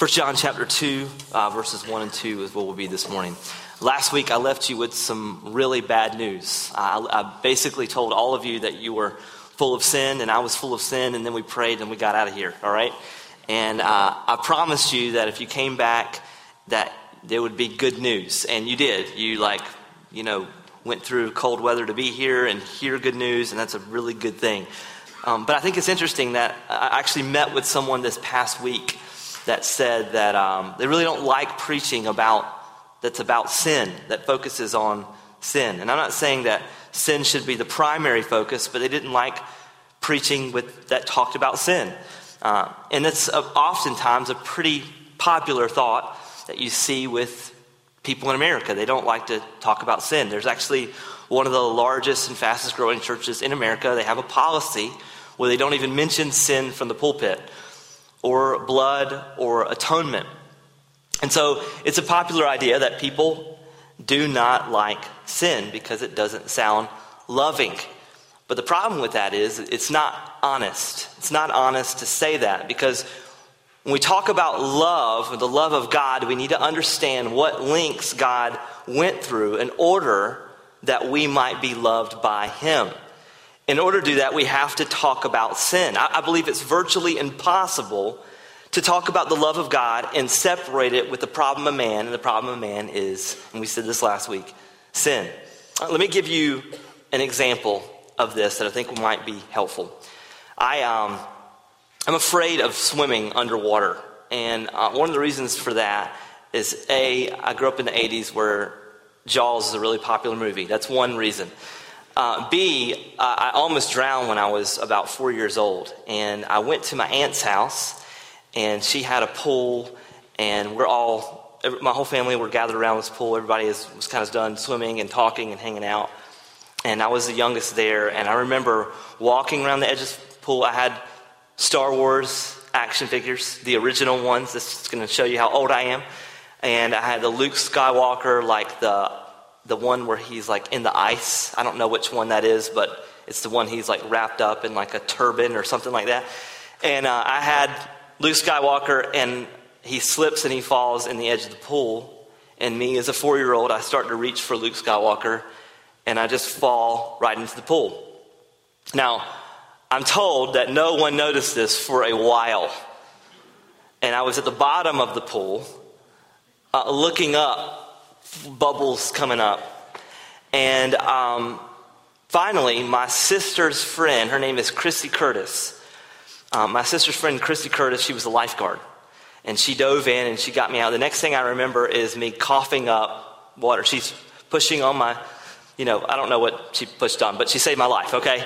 First John chapter 2, uh, verses 1 and 2 is what we'll be this morning. Last week, I left you with some really bad news. I, I basically told all of you that you were full of sin, and I was full of sin, and then we prayed and we got out of here, all right? And uh, I promised you that if you came back, that there would be good news. And you did. You, like, you know, went through cold weather to be here and hear good news, and that's a really good thing. Um, but I think it's interesting that I actually met with someone this past week that said that um, they really don't like preaching about that's about sin, that focuses on sin. And I'm not saying that sin should be the primary focus, but they didn't like preaching with, that talked about sin. Uh, and it's a, oftentimes a pretty popular thought that you see with people in America. They don't like to talk about sin. There's actually one of the largest and fastest growing churches in America. They have a policy where they don't even mention sin from the pulpit or blood or atonement. And so it's a popular idea that people do not like sin because it doesn't sound loving. But the problem with that is it's not honest. It's not honest to say that because when we talk about love, the love of God, we need to understand what links God went through in order that we might be loved by Him. In order to do that, we have to talk about sin. I, I believe it's virtually impossible to talk about the love of God and separate it with the problem of man, and the problem of man is, and we said this last week, sin. Uh, let me give you an example of this that I think might be helpful. I, um, I'm afraid of swimming underwater, and uh, one of the reasons for that is A, I grew up in the 80s where Jaws is a really popular movie. That's one reason. Uh, B, uh, I almost drowned when I was about four years old. And I went to my aunt's house, and she had a pool, and we're all, my whole family were gathered around this pool. Everybody is, was kind of done swimming and talking and hanging out. And I was the youngest there, and I remember walking around the edge of the pool. I had Star Wars action figures, the original ones. This is going to show you how old I am. And I had the Luke Skywalker, like the the one where he's like in the ice. I don't know which one that is, but it's the one he's like wrapped up in like a turban or something like that. And uh, I had Luke Skywalker, and he slips and he falls in the edge of the pool. And me, as a four year old, I start to reach for Luke Skywalker, and I just fall right into the pool. Now, I'm told that no one noticed this for a while. And I was at the bottom of the pool, uh, looking up bubbles coming up. And um, finally, my sister's friend, her name is Christy Curtis. Um, my sister's friend, Christy Curtis, she was a lifeguard. And she dove in and she got me out. The next thing I remember is me coughing up water. She's pushing on my, you know, I don't know what she pushed on, but she saved my life, okay?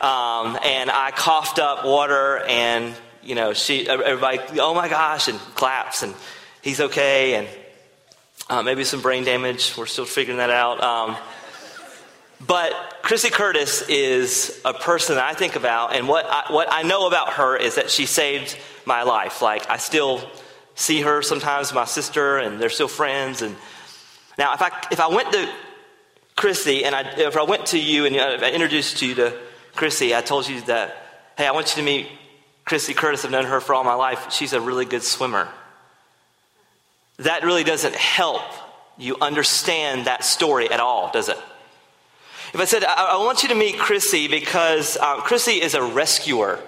Um, and I coughed up water and, you know, she, everybody, oh my gosh, and claps and he's okay. And uh, maybe some brain damage. We're still figuring that out. Um, but Chrissy Curtis is a person that I think about, and what I, what I know about her is that she saved my life. Like, I still see her sometimes, my sister, and they're still friends. And now, if I, if I went to Chrissy, and I, if I went to you and I introduced you to Chrissy, I told you that, hey, I want you to meet Chrissy Curtis. I've known her for all my life. She's a really good swimmer that really doesn't help you understand that story at all, does it? If I said, I, I want you to meet Chrissy because um, Chrissy is a rescuer,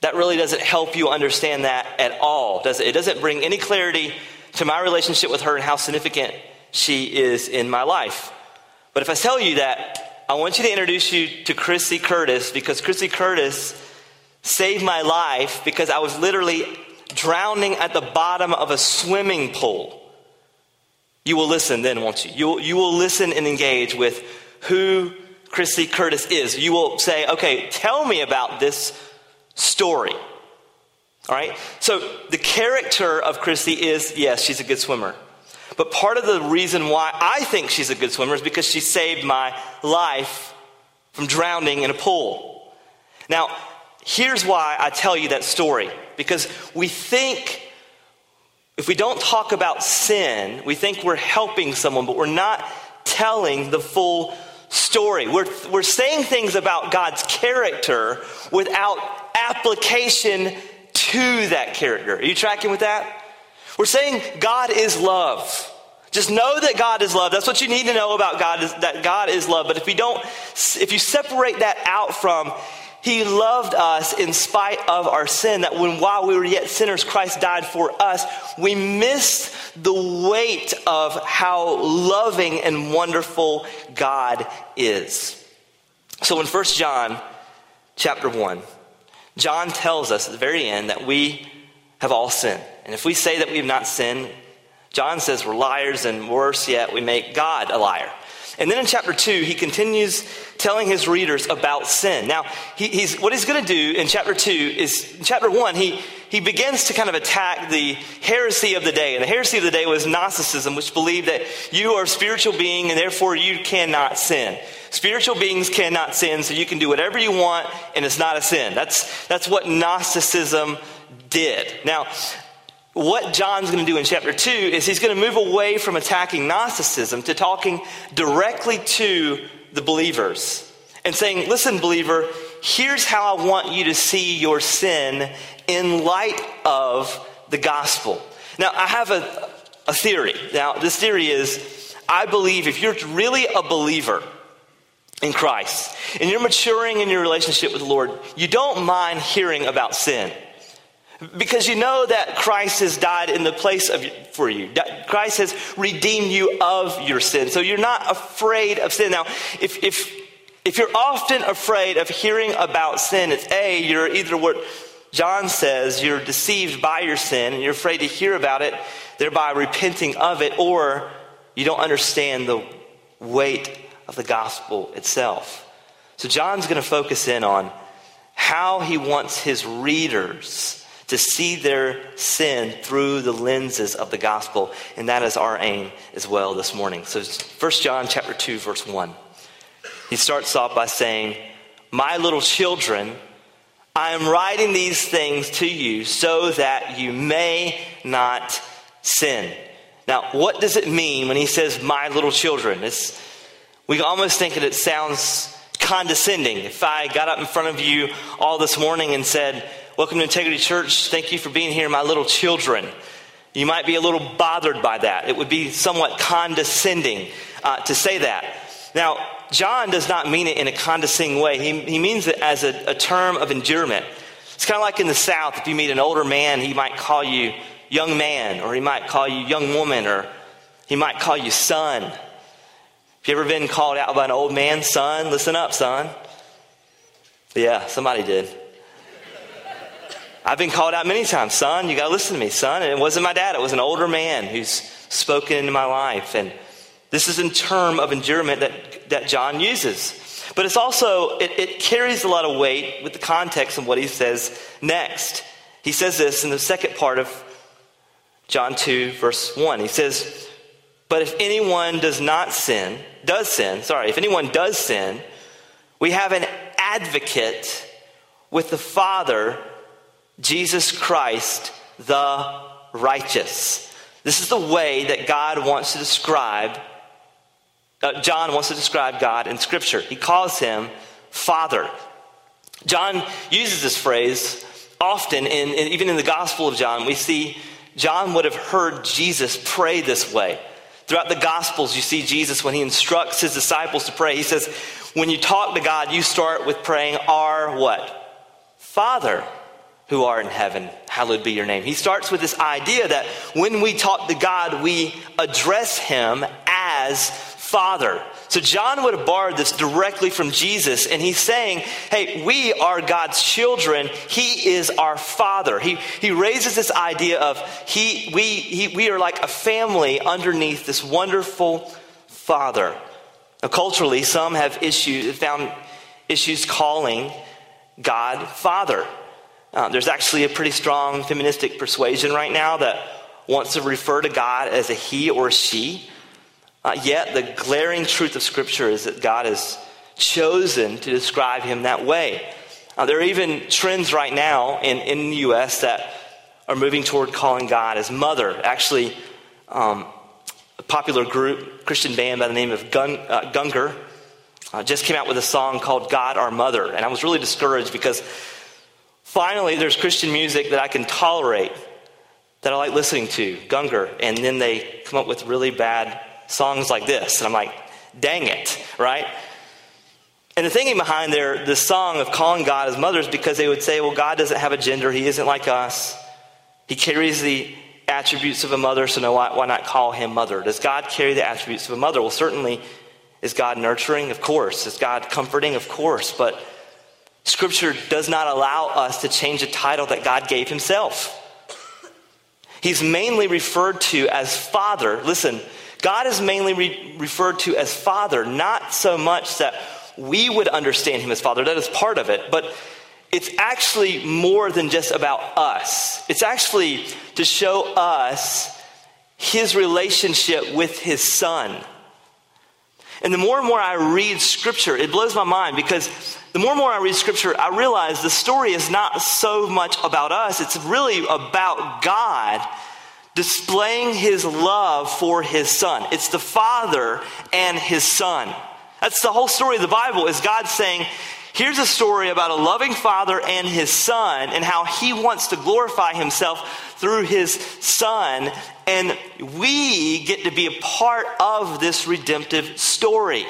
that really doesn't help you understand that at all, does it? It doesn't bring any clarity to my relationship with her and how significant she is in my life. But if I tell you that, I want you to introduce you to Chrissy Curtis because Chrissy Curtis saved my life because I was literally drowning at the bottom of a swimming pool, you will listen then, won't you? You you will listen and engage with who Christy Curtis is. You will say, okay, tell me about this story. All right? So the character of Christy is yes, she's a good swimmer. But part of the reason why I think she's a good swimmer is because she saved my life from drowning in a pool. Now, here's why I tell you that story because we think if we don't talk about sin, we think we're helping someone, but we're not telling the full story. We're, we're saying things about God's character without application to that character. Are you tracking with that? We're saying God is love. Just know that God is love. That's what you need to know about God is that God is love. But if we don't, if you separate that out from he loved us in spite of our sin, that when while we were yet sinners, Christ died for us. We missed the weight of how loving and wonderful God is. So in 1 John chapter 1, John tells us at the very end that we have all sinned. And if we say that we have not sinned, John says we're liars, and worse yet, we make God a liar. And then in chapter 2, he continues telling his readers about sin. Now, he, he's, what he's going to do in chapter 2 is, in chapter 1, he, he begins to kind of attack the heresy of the day. And the heresy of the day was Gnosticism, which believed that you are a spiritual being and therefore you cannot sin. Spiritual beings cannot sin, so you can do whatever you want and it's not a sin. That's, that's what Gnosticism did. Now, what John's going to do in chapter 2 is he's going to move away from attacking Gnosticism to talking directly to the believers and saying, Listen, believer, here's how I want you to see your sin in light of the gospel. Now, I have a, a theory. Now, this theory is I believe if you're really a believer, in Christ and you're maturing in your relationship with the Lord, you don't mind hearing about sin. Because you know that Christ has died in the place of, for you. Christ has redeemed you of your sin. So you're not afraid of sin. Now, if, if, if you're often afraid of hearing about sin, it's A, you're either what John says, you're deceived by your sin and you're afraid to hear about it, thereby repenting of it, or you don't understand the weight of the gospel itself. So John's going to focus in on how he wants his readers to see their sin through the lenses of the gospel and that is our aim as well this morning. So 1 john chapter 2 verse 1 he starts off by saying my little children i am writing these things to you so that you may not sin. Now what does it mean when he says my little children it's, we almost think that it sounds condescending. If i got up in front of you all this morning and said Welcome to Integrity Church. Thank you for being here, my little children. You might be a little bothered by that. It would be somewhat condescending uh, to say that. Now, John does not mean it in a condescending way, he, he means it as a, a term of endearment. It's kind of like in the South, if you meet an older man, he might call you young man, or he might call you young woman, or he might call you son. Have you ever been called out by an old man, son? Listen up, son. Yeah, somebody did. I've been called out many times, son, you got to listen to me, son. And it wasn't my dad, it was an older man who's spoken into my life. And this is in term of endearment that, that John uses. But it's also, it, it carries a lot of weight with the context of what he says next. He says this in the second part of John 2, verse 1. He says, But if anyone does not sin, does sin, sorry, if anyone does sin, we have an advocate with the Father Jesus Christ, the righteous. This is the way that God wants to describe, uh, John wants to describe God in Scripture. He calls him Father. John uses this phrase often, in, in, even in the Gospel of John. We see John would have heard Jesus pray this way. Throughout the Gospels, you see Jesus when he instructs his disciples to pray. He says, when you talk to God, you start with praying, Our what? Father who are in heaven, hallowed be your name. He starts with this idea that when we talk to God, we address him as Father. So John would have borrowed this directly from Jesus, and he's saying, Hey, we are God's children. He is our Father. He, he raises this idea of he, we, he, we are like a family underneath this wonderful Father. Now, culturally, some have issues, found issues calling God Father. Uh, there's actually a pretty strong feministic persuasion right now that wants to refer to God as a he or a she. Uh, yet, the glaring truth of Scripture is that God has chosen to describe him that way. Uh, there are even trends right now in, in the U.S. that are moving toward calling God as mother. Actually, um, a popular group, Christian band by the name of Gun, uh, Gungor, uh, just came out with a song called God Our Mother. And I was really discouraged because Finally, there's Christian music that I can tolerate that I like listening to, Gungor, and then they come up with really bad songs like this. And I'm like, dang it, right? And the thinking behind their the song of calling God as mother is because they would say, well, God doesn't have a gender, he isn't like us. He carries the attributes of a mother, so no, why, why not call him mother? Does God carry the attributes of a mother? Well, certainly. Is God nurturing? Of course. Is God comforting? Of course. But Scripture does not allow us to change a title that God gave himself. He's mainly referred to as Father. Listen, God is mainly re- referred to as Father, not so much that we would understand him as Father. That is part of it. But it's actually more than just about us. It's actually to show us his relationship with his son. And the more and more I read scripture, it blows my mind because the more and more I read scripture, I realize the story is not so much about us, it's really about God displaying his love for his son. It's the father and his son. That's the whole story of the Bible is God saying, Here's a story about a loving father and his son, and how he wants to glorify himself through his son. And we get to be a part of this redemptive story.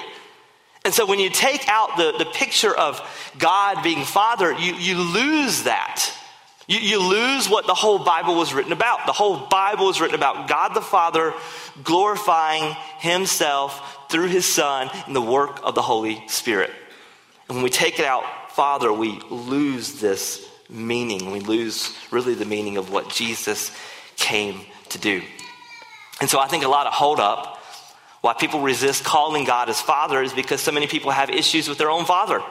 And so when you take out the, the picture of God being father, you, you lose that. You, you lose what the whole Bible was written about. The whole Bible was written about God the Father glorifying himself through his Son in the work of the Holy Spirit. And when we take it out, Father, we lose this meaning. We lose really the meaning of what Jesus came to do. And so I think a lot of hold up why people resist calling God as Father is because so many people have issues with their own father.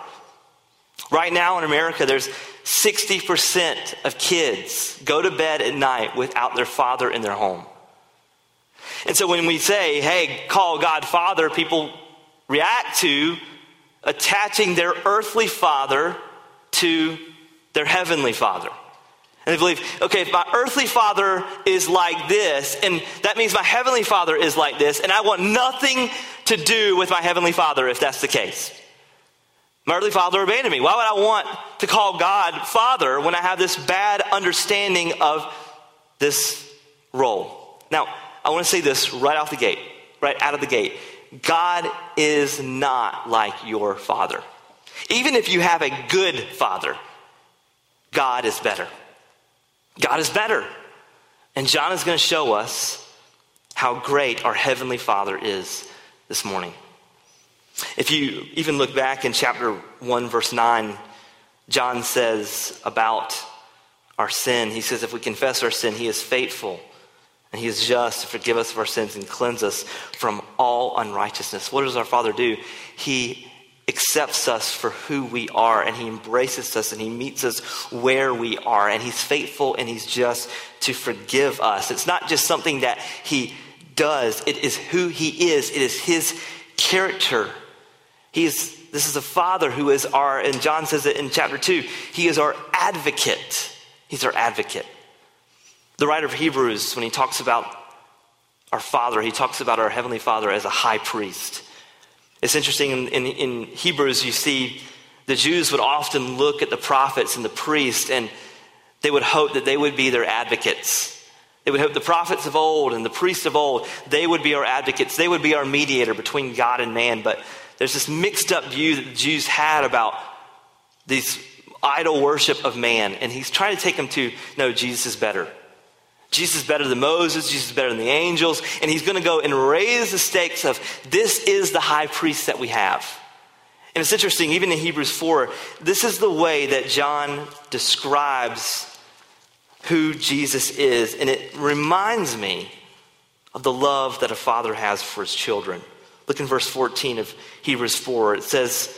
Right now in America, there's 60% of kids go to bed at night without their father in their home. And so when we say, hey, call God Father, people react to attaching their earthly father to their heavenly father. And they believe, okay, if my earthly father is like this, and that means my heavenly father is like this, and I want nothing to do with my heavenly father if that's the case. My earthly father abandoned me. Why would I want to call God Father when I have this bad understanding of this role? Now, I want to say this right off the gate, right out of the gate. God is not like your father. Even if you have a good father, God is better. God is better. And John is going to show us how great our Heavenly Father is this morning. If you even look back in chapter 1, verse 9, John says about our sin, he says, if we confess our sin, he is faithful and he is just to forgive us of our sins and cleanse us from all unrighteousness. What does our Father do? He accepts us for who we are and he embraces us and he meets us where we are and he's faithful and he's just to forgive us. It's not just something that he does, it is who he is, it is his character. He is this is a father who is our and John says it in chapter 2, he is our advocate. He's our advocate. The writer of Hebrews, when he talks about our Father, he talks about our Heavenly Father as a high priest. It's interesting in, in, in, Hebrews, you see the Jews would often look at the prophets and the priests, and they would hope that they would be their advocates. They would hope the prophets of old and the priests of old, they would be our advocates. They would be our mediator between God and man. But there's this mixed up view that the Jews had about these idol worship of man. And he's trying to take them to no, Jesus is better. Jesus is better than Moses, Jesus is better than the angels, and he's going to go and raise the stakes of this is the high priest that we have. And it's interesting, even in Hebrews 4, this is the way that John describes who Jesus is, and it reminds me of the love that a father has for his children. Look in verse 14 of Hebrews 4. It says,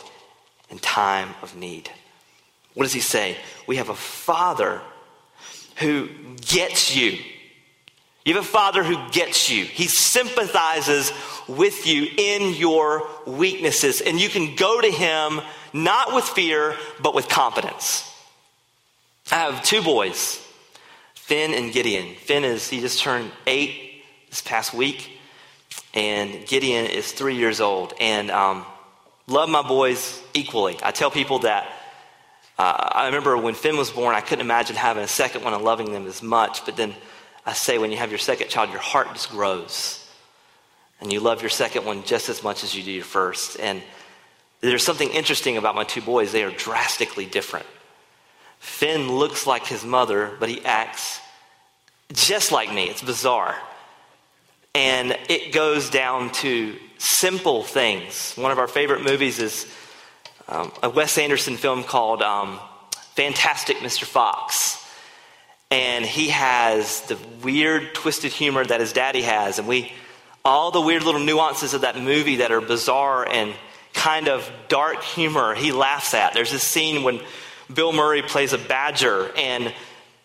in time of need. What does he say? We have a father who gets you. You have a father who gets you. He sympathizes with you in your weaknesses. And you can go to him not with fear, but with confidence. I have two boys, Finn and Gideon. Finn is, he just turned eight this past week, and Gideon is three years old. And um, love my boys equally. I tell people that uh, I remember when Finn was born, I couldn't imagine having a second one and loving them as much, but then I say when you have your second child, your heart just grows. And you love your second one just as much as you do your first. And there's something interesting about my two boys. They are drastically different. Finn looks like his mother, but he acts just like me. It's bizarre. And it goes down to simple things. One of our favorite movies is um, a Wes Anderson film called um, Fantastic Mr. Fox and he has the weird, twisted humor that his daddy has, and we all the weird little nuances of that movie that are bizarre and kind of dark humor he laughs at. There's this scene when Bill Murray plays a badger and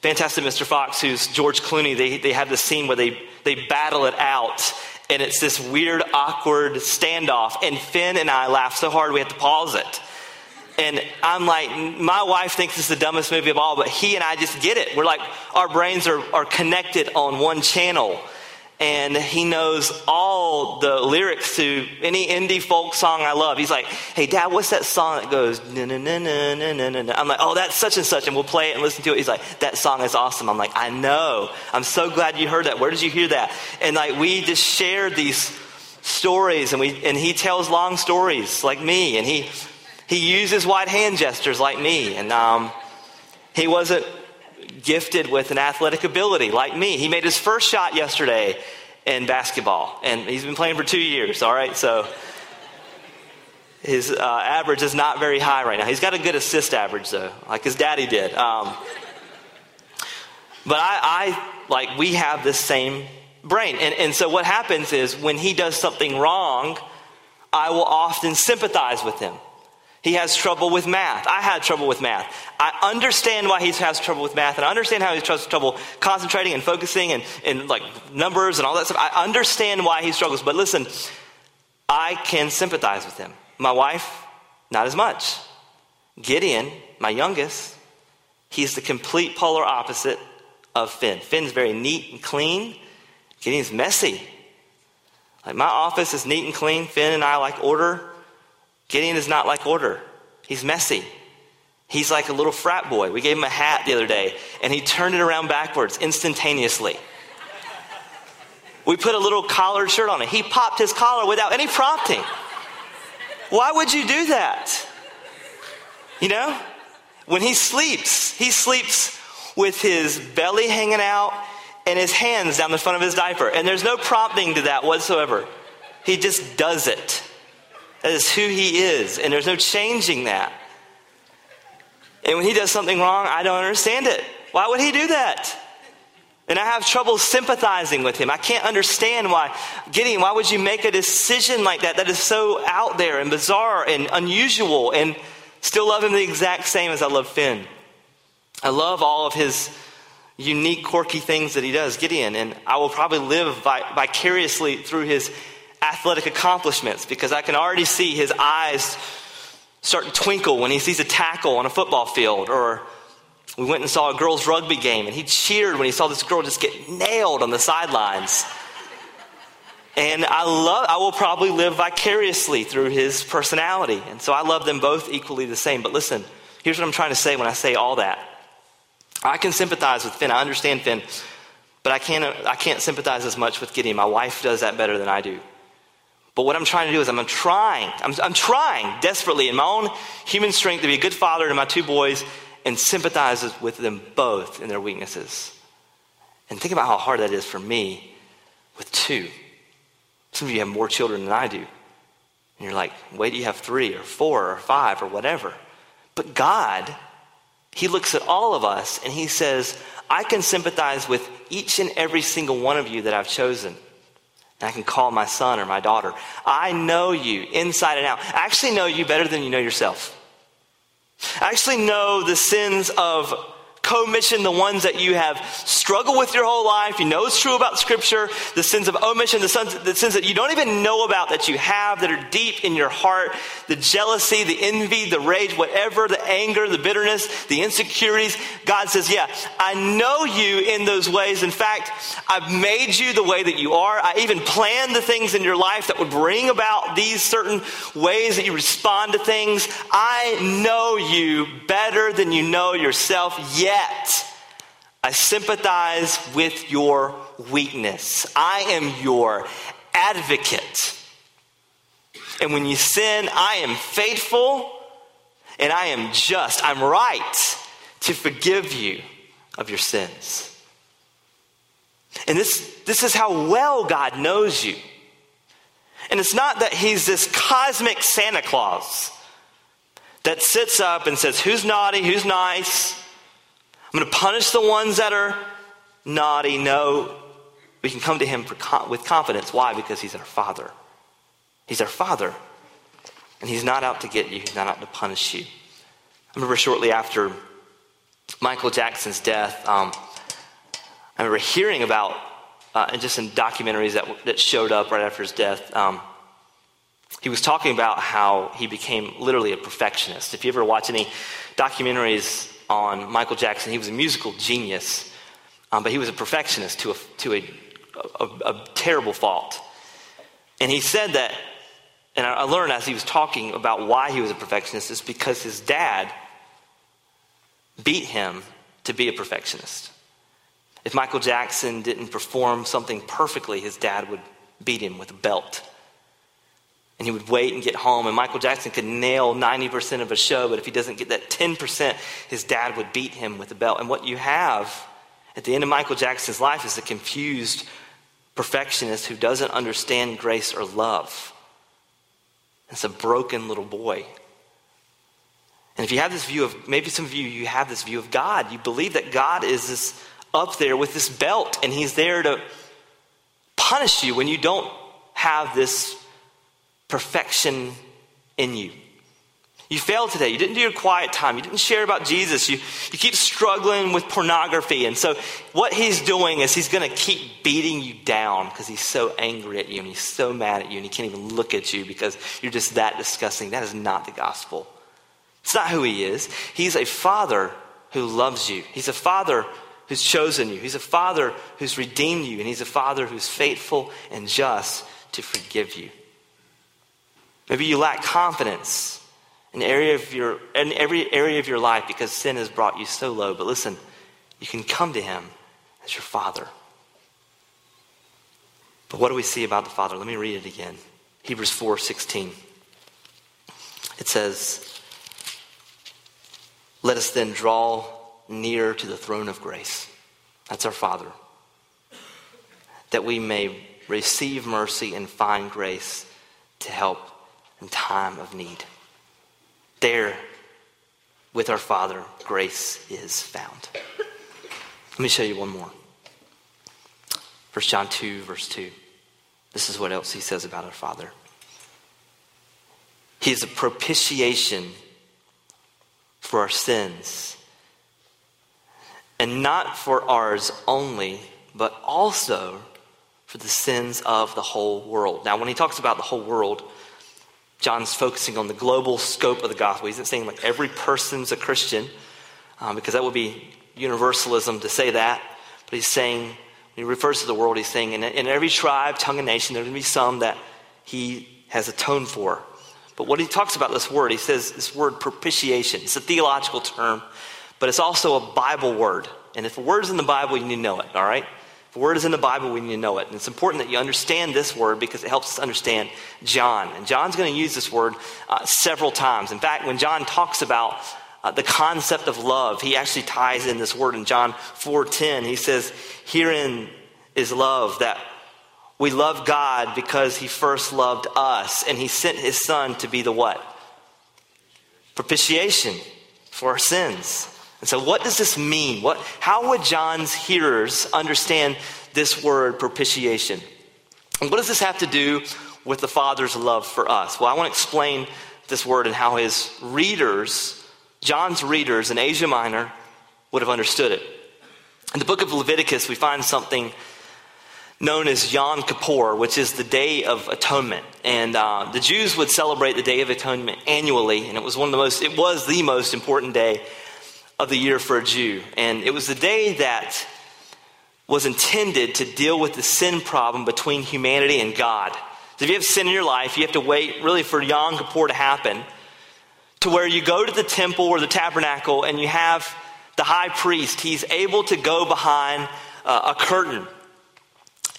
Fantastic Mr. Fox, who's George Clooney, they, they have this scene where they, they battle it out. And it's this weird, awkward standoff. And Finn and I laugh so hard we have to pause it. And I'm like, my wife thinks it's the dumbest movie of all, but he and I just get it. We're like, our brains are, are connected on one channel. And he knows all the lyrics to any indie folk song I love. He's like, hey, dad, what's that song that goes, na na na na na na na? I'm like, oh, that's such and such. And we'll play it and listen to it. He's like, that song is awesome. I'm like, I know. I'm so glad you heard that. Where did you hear that? And like, we just shared these stories and we, and he tells long stories like me. And he, he uses white hand gestures like me. And um, he wasn't gifted with an athletic ability like me. He made his first shot yesterday in basketball, and he's been playing for two years, all right? So his uh, average is not very high right now. He's got a good assist average, though, like his daddy did. Um, but I, I, like, we have this same brain. And, and so what happens is when he does something wrong, I will often sympathize with him. He has trouble with math. I had trouble with math. I understand why he has trouble with math, and I understand how he has trouble concentrating and focusing and, and like numbers and all that stuff. I understand why he struggles. But listen, I can sympathize with him. My wife, not as much. Gideon, my youngest, he's the complete polar opposite of Finn. Finn's very neat and clean. Gideon's messy. Like my office is neat and clean. Finn and I like order. Gideon is not like order, he's messy. He's like a little frat boy. We gave him a hat the other day, and he turned it around backwards instantaneously. We put a little collared shirt on it. He popped his collar without any prompting. Why would you do that? You know? When he sleeps, he sleeps with his belly hanging out and his hands down the front of his diaper. And there's no prompting to that whatsoever. He just does it. That is who he is, and there's no changing that. And when he does something wrong, I don't understand it. Why would he do that? And I have trouble sympathizing with him. I can't understand why. Gideon, why would you make a decision like that that is so out there and bizarre and unusual and still love him the exact same as I love Finn? I love all of his unique, quirky things that he does, Gideon, and I will probably live vicariously through his athletic accomplishments because I can already see his eyes start to twinkle when he sees a tackle on a football field. Or we went and saw a girls' rugby game and he cheered when he saw this girl just get nailed on the sidelines. And I love, I will probably live vicariously through his personality. And so I love them both equally the same. But listen, here's what I'm trying to say when I say all that. I can sympathize with Finn. I understand Finn. But I can't, I can't sympathize as much with Gideon. My wife does that better than I do. But what I'm trying to do is I'm trying, I'm, I'm trying desperately in my own human strength to be a good father to my two boys and sympathize with them both in their weaknesses. And think about how hard that is for me with two. Some of you have more children than I do. And you're like, wait you have three or four or five or whatever. But God, He looks at all of us and He says, I can sympathize with each and every single one of you that I've chosen. I can call my son or my daughter. I know you inside and out. I actually know you better than you know yourself. I actually know the sins of commission the ones that you have struggled with your whole life. You know it's true about Scripture, the sins of omission, the sins, the sins that you don't even know about that you have that are deep in your heart, the jealousy, the envy, the rage, whatever, the anger, the bitterness, the insecurities. God says, Yeah, I know you in those ways. In fact, I've made you the way that you are. I even planned the things in your life that would bring about these certain ways that you respond to things. I know you better than you know yourself, yet I sympathize with your weakness. I am your advocate. And when you sin, I am faithful and I am just. I'm right to forgive you of your sins. And this, this is how well God knows you. And it's not that he's this cosmic Santa Claus that sits up and says, Who's naughty? Who's nice? I'm going to punish the ones that are naughty. No, we can come to him for, with confidence. Why? Because he's our Father. He's our Father. And he's not out to get you, he's not out to punish you. I remember shortly after Michael Jackson's death, um, I remember hearing about, uh, and just in documentaries that, that showed up right after his death, um, he was talking about how he became literally a perfectionist. If you ever watch any documentaries on Michael Jackson, he was a musical genius, um, but he was a perfectionist to, a, to a, a, a terrible fault. And he said that, and I learned as he was talking about why he was a perfectionist, is because his dad beat him to be a perfectionist. If Michael Jackson didn't perform something perfectly, his dad would beat him with a belt. And he would wait and get home, and Michael Jackson could nail 90% of a show, but if he doesn't get that 10%, his dad would beat him with a belt. And what you have at the end of Michael Jackson's life is a confused perfectionist who doesn't understand grace or love. It's a broken little boy. And if you have this view of, maybe some of you, you have this view of God. You believe that God is this up there with this belt and he's there to punish you when you don't have this perfection in you. You failed today. You didn't do your quiet time. You didn't share about Jesus. You, you keep struggling with pornography. And so, what he's doing is he's going to keep beating you down because he's so angry at you and he's so mad at you and he can't even look at you because you're just that disgusting. That is not the gospel. It's not who he is. He's a father who loves you, he's a father who's chosen you, he's a father who's redeemed you, and he's a father who's faithful and just to forgive you. Maybe you lack confidence in, area of your, in every area of your life because sin has brought you so low. But listen, you can come to him as your father. But what do we see about the father? Let me read it again. Hebrews 4 16. It says, Let us then draw near to the throne of grace. That's our Father. That we may receive mercy and find grace to help in time of need. There, with our Father, grace is found. Let me show you one more. 1 John 2, verse 2. This is what else he says about our Father. He is a propitiation for our sins. And not for ours only, but also for the sins of the whole world. Now, when he talks about the whole world, John's focusing on the global scope of the gospel. He's not saying like every person's a Christian, um, because that would be universalism to say that. But he's saying, when he refers to the world, he's saying in, in every tribe, tongue, and nation, there's going to be some that he has atoned for. But what he talks about this word, he says this word propitiation. It's a theological term, but it's also a Bible word. And if a word's in the Bible, you need to know it, all right? The word is in the Bible, we need to know it. And it's important that you understand this word because it helps us understand John. And John's going to use this word uh, several times. In fact, when John talks about uh, the concept of love, he actually ties in this word in John 4:10. He says, "Herein is love that we love God because he first loved us and he sent his son to be the what? Propitiation for our sins." And so, what does this mean? What, how would John's hearers understand this word propitiation? And what does this have to do with the Father's love for us? Well, I want to explain this word and how his readers, John's readers in Asia Minor, would have understood it. In the book of Leviticus, we find something known as Yom Kippur, which is the Day of Atonement. And uh, the Jews would celebrate the Day of Atonement annually, and it was one of the most, it was the most important day of the year for a Jew. And it was the day that was intended to deal with the sin problem between humanity and God. So if you have sin in your life, you have to wait really for Yom Kippur to happen to where you go to the temple or the tabernacle and you have the high priest. He's able to go behind uh, a curtain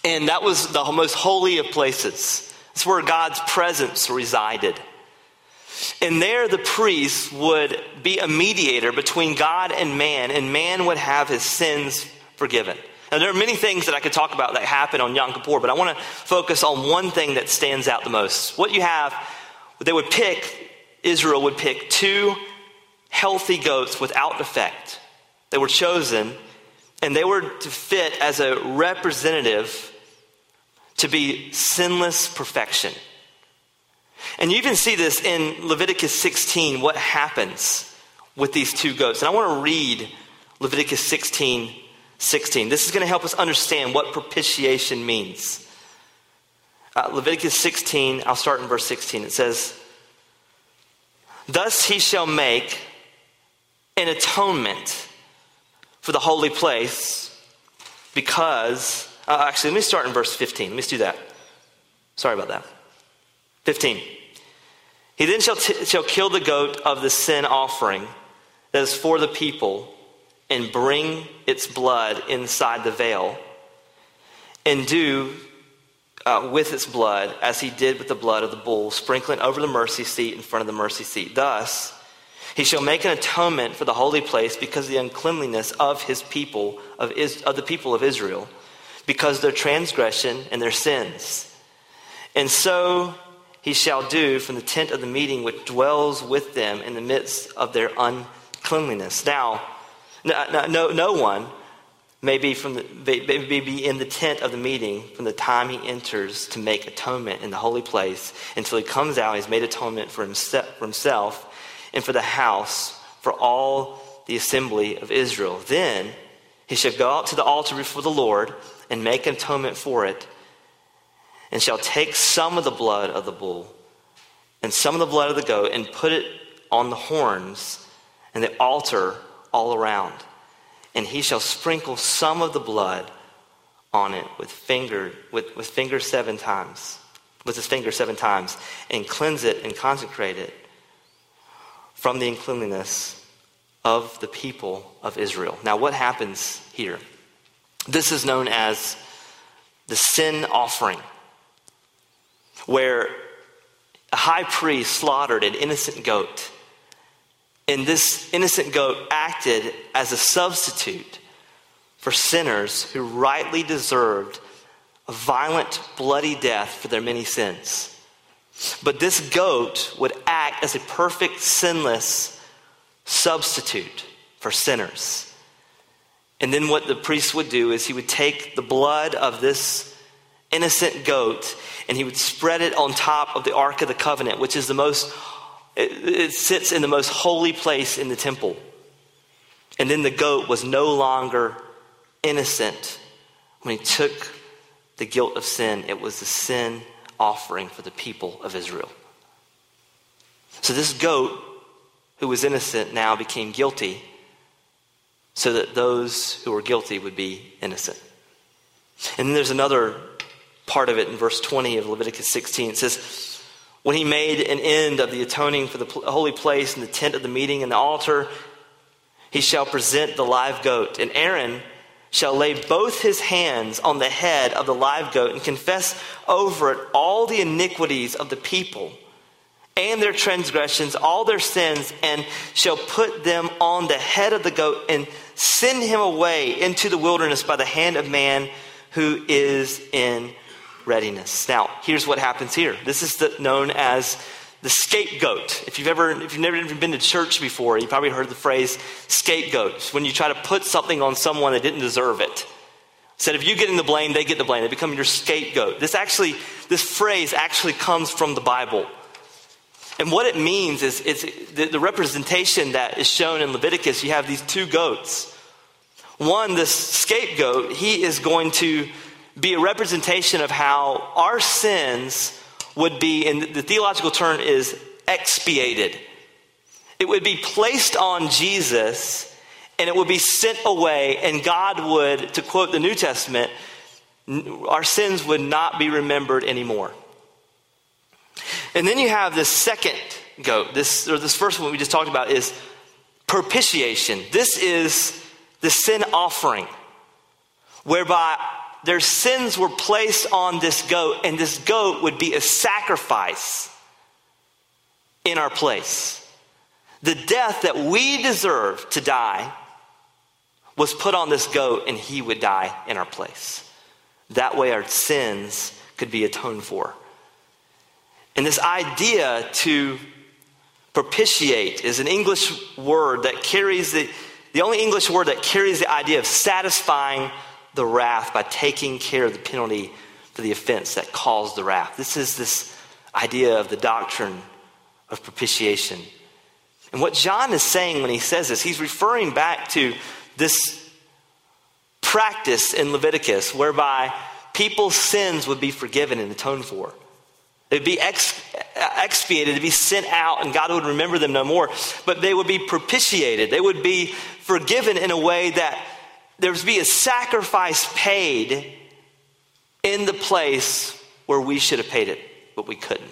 and that was the most holy of places. It's where God's presence resided. And there, the priest would be a mediator between God and man, and man would have his sins forgiven. Now, there are many things that I could talk about that happen on Yom Kippur, but I want to focus on one thing that stands out the most. What you have, they would pick, Israel would pick two healthy goats without defect. They were chosen, and they were to fit as a representative to be sinless perfection. And you even see this in Leviticus 16, what happens with these two goats. And I want to read Leviticus 16, 16. This is going to help us understand what propitiation means. Uh, Leviticus 16, I'll start in verse 16. It says, Thus he shall make an atonement for the holy place because uh, actually, let me start in verse 15. Let me do that. Sorry about that. 15. He then shall, t- shall kill the goat of the sin offering that is for the people and bring its blood inside the veil and do uh, with its blood as he did with the blood of the bull, sprinkling over the mercy seat in front of the mercy seat. Thus, he shall make an atonement for the holy place because of the uncleanliness of his people, of, is, of the people of Israel because their transgression and their sins. And so he shall do from the tent of the meeting which dwells with them in the midst of their uncleanliness. Now, no, no, no one may be, from the, may be in the tent of the meeting from the time he enters to make atonement in the holy place until he comes out. He's made atonement for himself, for himself and for the house, for all the assembly of Israel. Then he shall go out to the altar before the Lord and make atonement for it, and shall take some of the blood of the bull and some of the blood of the goat and put it on the horns and the altar all around. And he shall sprinkle some of the blood on it with finger with, with finger seven times, with his finger seven times, and cleanse it and consecrate it from the uncleanness of the people of Israel. Now, what happens here? This is known as the sin offering, where a high priest slaughtered an innocent goat. And this innocent goat acted as a substitute for sinners who rightly deserved a violent, bloody death for their many sins. But this goat would act as a perfect, sinless substitute for sinners. And then what the priest would do is he would take the blood of this innocent goat and he would spread it on top of the Ark of the Covenant, which is the most, it, it sits in the most holy place in the temple. And then the goat was no longer innocent when he took the guilt of sin. It was the sin offering for the people of Israel. So this goat, who was innocent, now became guilty so that those who were guilty would be innocent. And then there's another part of it in verse 20 of Leviticus 16. It says, When he made an end of the atoning for the holy place and the tent of the meeting and the altar, he shall present the live goat. And Aaron shall lay both his hands on the head of the live goat and confess over it all the iniquities of the people and their transgressions, all their sins, and shall put them on the head of the goat and send him away into the wilderness by the hand of man who is in readiness. Now, here's what happens here. This is the, known as the scapegoat. If you've ever, if you've never even been to church before, you probably heard the phrase scapegoat. When you try to put something on someone that didn't deserve it. Instead of you getting the blame, they get the blame. They become your scapegoat. This actually, this phrase actually comes from the Bible. And what it means is, is the, the representation that is shown in Leviticus. You have these two goats, One, this scapegoat, he is going to be a representation of how our sins would be, and the theological term is expiated. It would be placed on Jesus and it would be sent away, and God would, to quote the New Testament, our sins would not be remembered anymore. And then you have this second goat. This or this first one we just talked about is propitiation. This is the sin offering, whereby their sins were placed on this goat, and this goat would be a sacrifice in our place. The death that we deserve to die was put on this goat, and he would die in our place. That way, our sins could be atoned for. And this idea to propitiate is an English word that carries the, the only English word that carries the idea of satisfying the wrath by taking care of the penalty for the offense that caused the wrath. This is this idea of the doctrine of propitiation. And what John is saying when he says this, he's referring back to this practice in Leviticus whereby people's sins would be forgiven and atoned for. They'd be ex- expiated, to be sent out, and God would remember them no more. But they would be propitiated. They would be forgiven in a way that there would be a sacrifice paid in the place where we should have paid it, but we couldn't.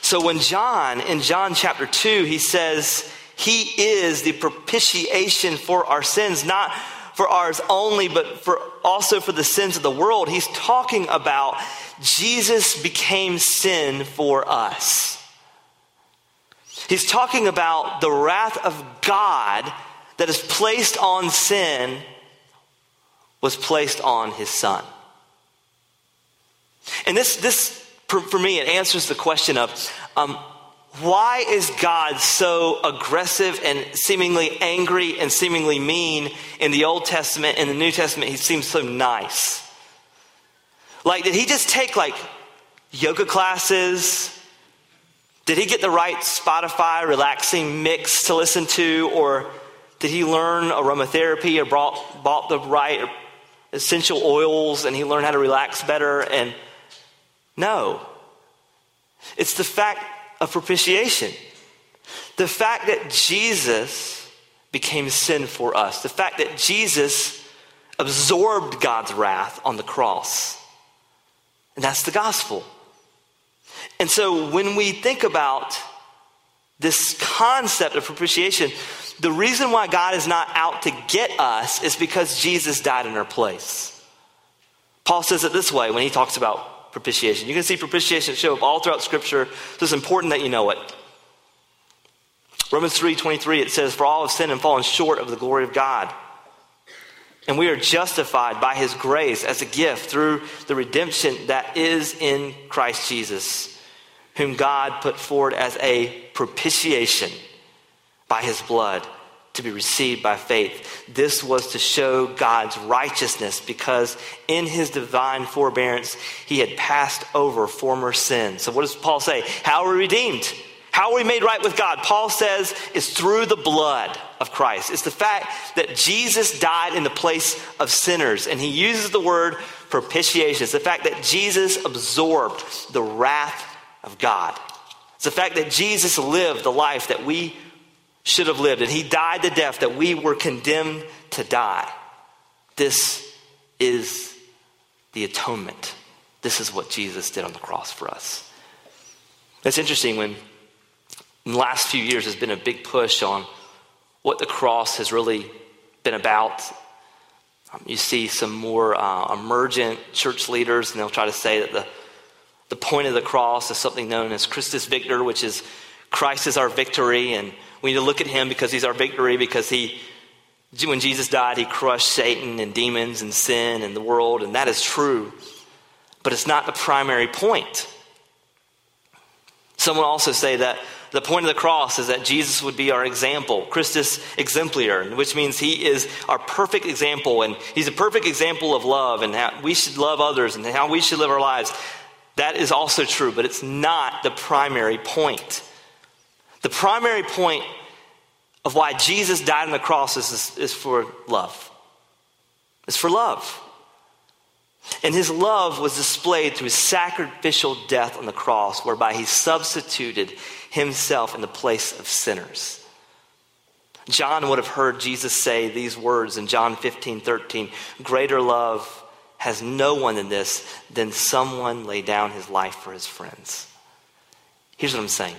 So when John, in John chapter 2, he says, He is the propitiation for our sins, not for ours only, but for also for the sins of the world. He's talking about Jesus became sin for us. He's talking about the wrath of God that is placed on sin was placed on his son. And this, this for, for me, it answers the question of um, why is God so aggressive and seemingly angry and seemingly mean in the Old Testament? In the New Testament, he seems so nice. Like, did he just take like yoga classes? Did he get the right Spotify relaxing mix to listen to? Or did he learn aromatherapy or brought, bought the right essential oils and he learned how to relax better? And no. It's the fact of propitiation. The fact that Jesus became sin for us, the fact that Jesus absorbed God's wrath on the cross. And that's the gospel. And so when we think about this concept of propitiation, the reason why God is not out to get us is because Jesus died in our place. Paul says it this way when he talks about propitiation. You can see propitiation show up all throughout Scripture, so it's important that you know it. Romans 3:23 it says, "For all have sinned and fallen short of the glory of God." And we are justified by his grace as a gift through the redemption that is in Christ Jesus, whom God put forward as a propitiation by his blood to be received by faith. This was to show God's righteousness because in his divine forbearance, he had passed over former sins. So, what does Paul say? How are we redeemed? How are we made right with God? Paul says it's through the blood of Christ. It's the fact that Jesus died in the place of sinners, and he uses the word propitiation. It's the fact that Jesus absorbed the wrath of God. It's the fact that Jesus lived the life that we should have lived, and he died the death that we were condemned to die. This is the atonement. This is what Jesus did on the cross for us. It's interesting when in the last few years there's been a big push on what the cross has really been about. Um, you see some more uh, emergent church leaders, and they'll try to say that the, the point of the cross is something known as Christus Victor, which is Christ is our victory, and we need to look at him because he's our victory, because he, when Jesus died, he crushed Satan and demons and sin and the world, and that is true. But it's not the primary point. Some Someone also say that the point of the cross is that Jesus would be our example, Christus exemplar, which means he is our perfect example, and he's a perfect example of love and how we should love others and how we should live our lives. That is also true, but it's not the primary point. Primary point of why Jesus died on the cross is, is for love. It's for love. And his love was displayed through his sacrificial death on the cross, whereby he substituted himself in the place of sinners. John would have heard Jesus say these words in John 15 13 Greater love has no one than this, than someone lay down his life for his friends. Here's what I'm saying.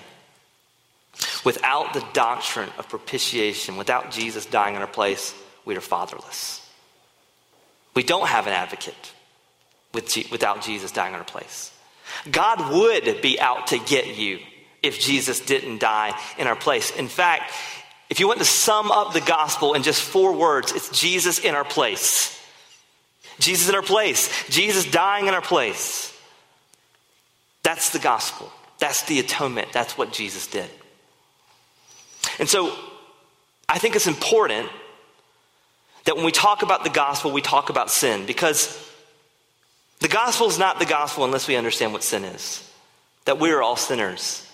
Without the doctrine of propitiation, without Jesus dying in our place, we are fatherless. We don't have an advocate without Jesus dying in our place. God would be out to get you if Jesus didn't die in our place. In fact, if you want to sum up the gospel in just four words, it's Jesus in our place. Jesus in our place. Jesus dying in our place. That's the gospel. That's the atonement. That's what Jesus did. And so I think it's important that when we talk about the gospel, we talk about sin because the gospel is not the gospel unless we understand what sin is. That we are all sinners.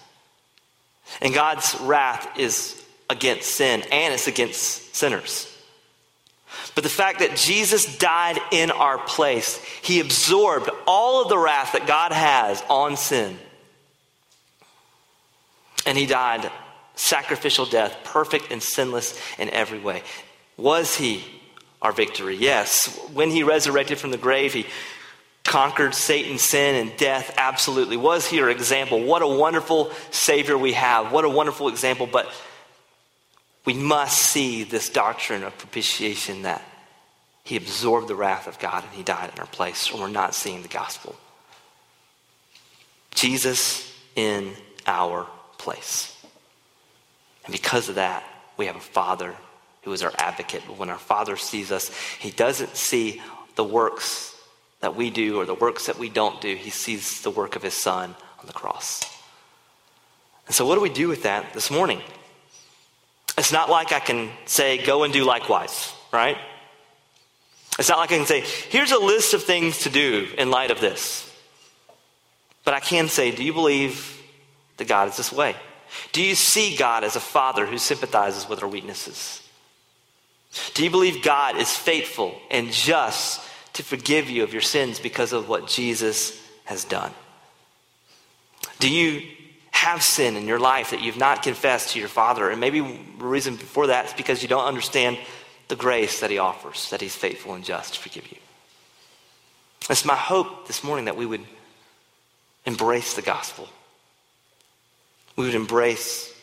And God's wrath is against sin and it's against sinners. But the fact that Jesus died in our place, he absorbed all of the wrath that God has on sin. And he died sacrificial death, perfect and sinless in every way. Was he our victory? Yes. When he resurrected from the grave, he conquered Satan, sin, and death? Absolutely. Was he our example? What a wonderful Savior we have. What a wonderful example. But we must see this doctrine of propitiation that he absorbed the wrath of God and he died in our place, or we're not seeing the gospel. Jesus in our place. And because of that, we have a Father who is our advocate. When our Father sees us, he doesn't see the works that we do or the works that we don't do, he sees the work of his son on the cross. And so, what do we do with that this morning? It's not like I can say, go and do likewise, right? It's not like I can say, here's a list of things to do in light of this. But I can say, do you believe that God is this way? Do you see God as a father who sympathizes with our weaknesses? Do you believe God is faithful and just to forgive you of your sins because of what Jesus has done? Do you have sin in your life that you've not confessed to your Father? And maybe the reason for that is because you don't understand the grace that He offers, that He's faithful and just to forgive you. It's my hope this morning that we would embrace the gospel. We would embrace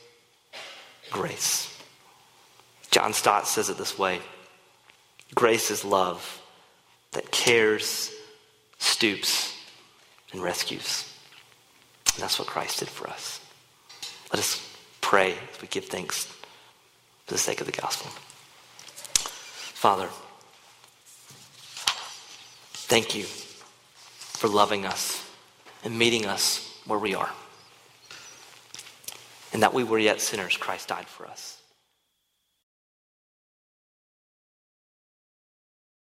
grace. John Stott says it this way Grace is love that cares, stoops, and rescues. And that's what Christ did for us. Let us pray as we give thanks for the sake of the gospel. Father, thank you for loving us and meeting us where we are. And that we were yet sinners, Christ died for us.